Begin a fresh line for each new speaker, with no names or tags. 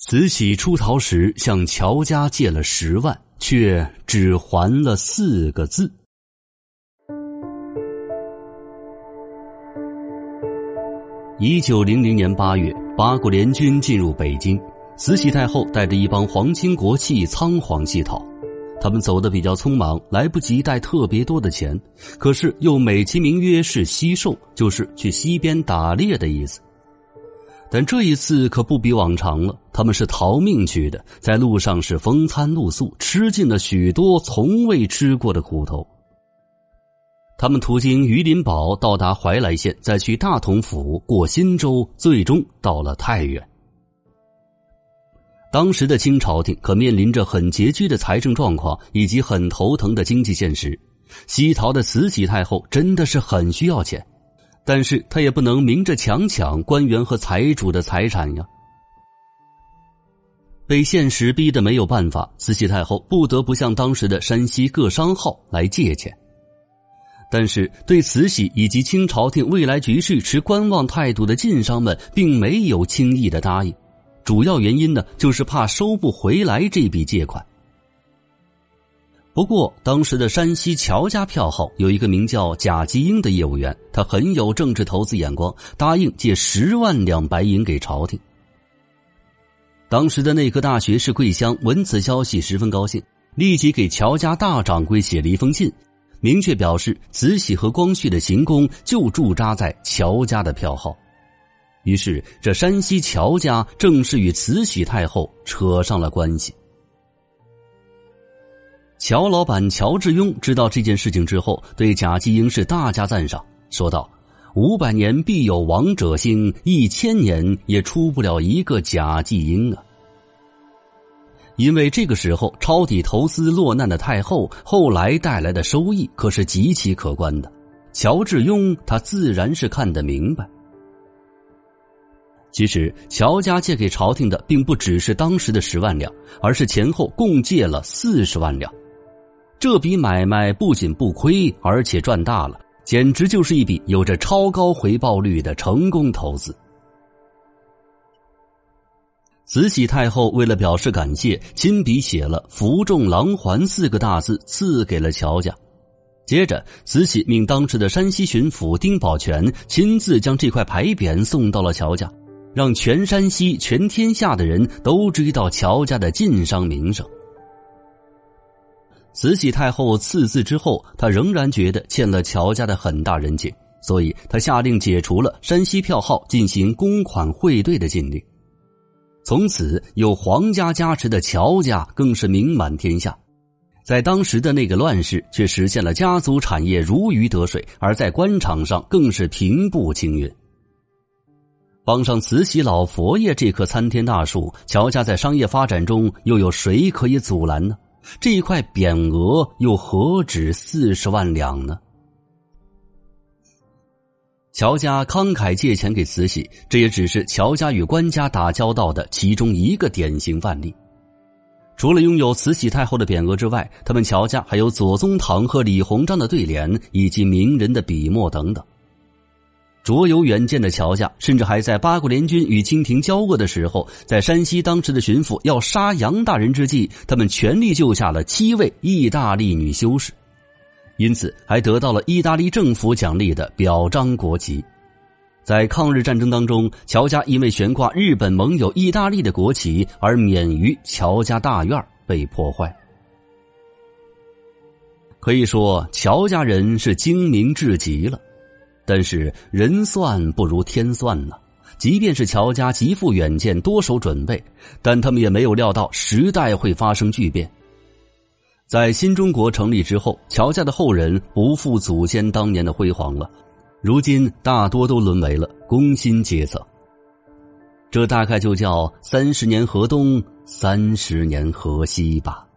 慈禧出逃时向乔家借了十万，却只还了四个字。一九零零年八月，八国联军进入北京，慈禧太后带着一帮皇亲国戚仓皇西逃。他们走的比较匆忙，来不及带特别多的钱，可是又美其名曰是西狩，就是去西边打猎的意思。但这一次可不比往常了，他们是逃命去的，在路上是风餐露宿，吃尽了许多从未吃过的苦头。他们途经榆林堡，到达怀来县，再去大同府，过新州，最终到了太原。当时的清朝廷可面临着很拮据的财政状况，以及很头疼的经济现实。西逃的慈禧太后真的是很需要钱。但是他也不能明着强抢官员和财主的财产呀。被现实逼得没有办法，慈禧太后不得不向当时的山西各商号来借钱。但是对慈禧以及清朝廷未来局势持观望态度的晋商们，并没有轻易的答应。主要原因呢，就是怕收不回来这笔借款。不过，当时的山西乔家票号有一个名叫贾吉英的业务员，他很有政治投资眼光，答应借十万两白银给朝廷。当时的内阁大学士桂香闻此消息十分高兴，立即给乔家大掌柜写了一封信，明确表示慈禧和光绪的行宫就驻扎在乔家的票号。于是，这山西乔家正式与慈禧太后扯上了关系。乔老板乔致庸知道这件事情之后，对贾继英是大加赞赏，说道：“五百年必有王者兴，一千年也出不了一个贾继英啊！”因为这个时候抄底投资落难的太后，后来带来的收益可是极其可观的。乔致庸他自然是看得明白。其实，乔家借给朝廷的并不只是当时的十万两，而是前后共借了四十万两。这笔买卖不仅不亏，而且赚大了，简直就是一笔有着超高回报率的成功投资。慈禧太后为了表示感谢，亲笔写了“福重郎环”四个大字赐给了乔家。接着，慈禧命当时的山西巡抚丁宝全亲自将这块牌匾送到了乔家，让全山西、全天下的人都知道乔家的晋商名声。慈禧太后赐字之后，她仍然觉得欠了乔家的很大人情，所以她下令解除了山西票号进行公款汇兑的禁令。从此，有皇家加持的乔家更是名满天下，在当时的那个乱世，却实现了家族产业如鱼得水；而在官场上，更是平步青云。帮上慈禧老佛爷这棵参天大树，乔家在商业发展中又有谁可以阻拦呢？这一块匾额又何止四十万两呢？乔家慷慨借钱给慈禧，这也只是乔家与官家打交道的其中一个典型范例。除了拥有慈禧太后的匾额之外，他们乔家还有左宗棠和李鸿章的对联，以及名人的笔墨等等。卓有远见的乔家，甚至还在八国联军与清廷交恶的时候，在山西当时的巡抚要杀杨大人之际，他们全力救下了七位意大利女修士，因此还得到了意大利政府奖励的表彰国旗。在抗日战争当中，乔家因为悬挂日本盟友意大利的国旗而免于乔家大院被破坏。可以说，乔家人是精明至极了。但是人算不如天算呢。即便是乔家极富远见、多手准备，但他们也没有料到时代会发生巨变。在新中国成立之后，乔家的后人不复祖先当年的辉煌了，如今大多都沦为了工薪阶层。这大概就叫三十年河东，三十年河西吧。